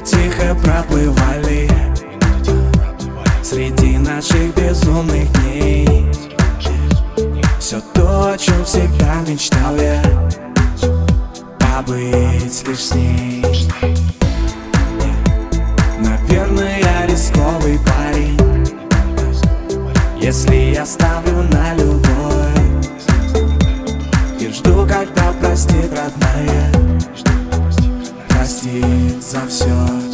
тихо проплывали Среди наших безумных дней. Все то, о чем всегда мечтал я Побыть лишь с ней. Наверное, я рисковый парень Если я ставлю на любовь. И жду, когда простит родная за все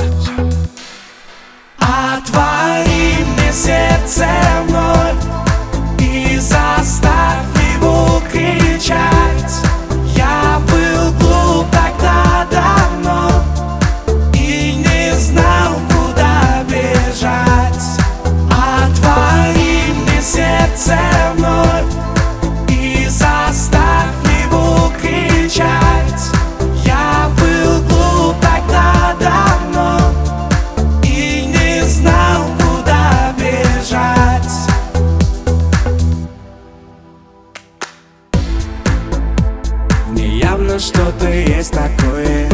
ней явно что-то есть такое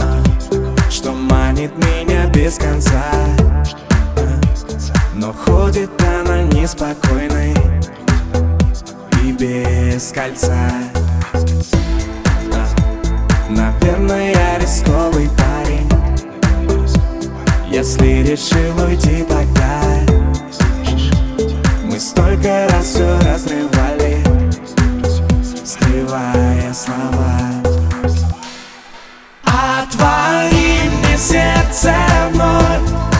а, Что манит меня без конца. Но ходит она неспокойной И без кольца. Наверное, я рисковый парень Если решил уйти тогда. Мы столько раз все разрывали Скрывая слова Отвори мне сердце вновь.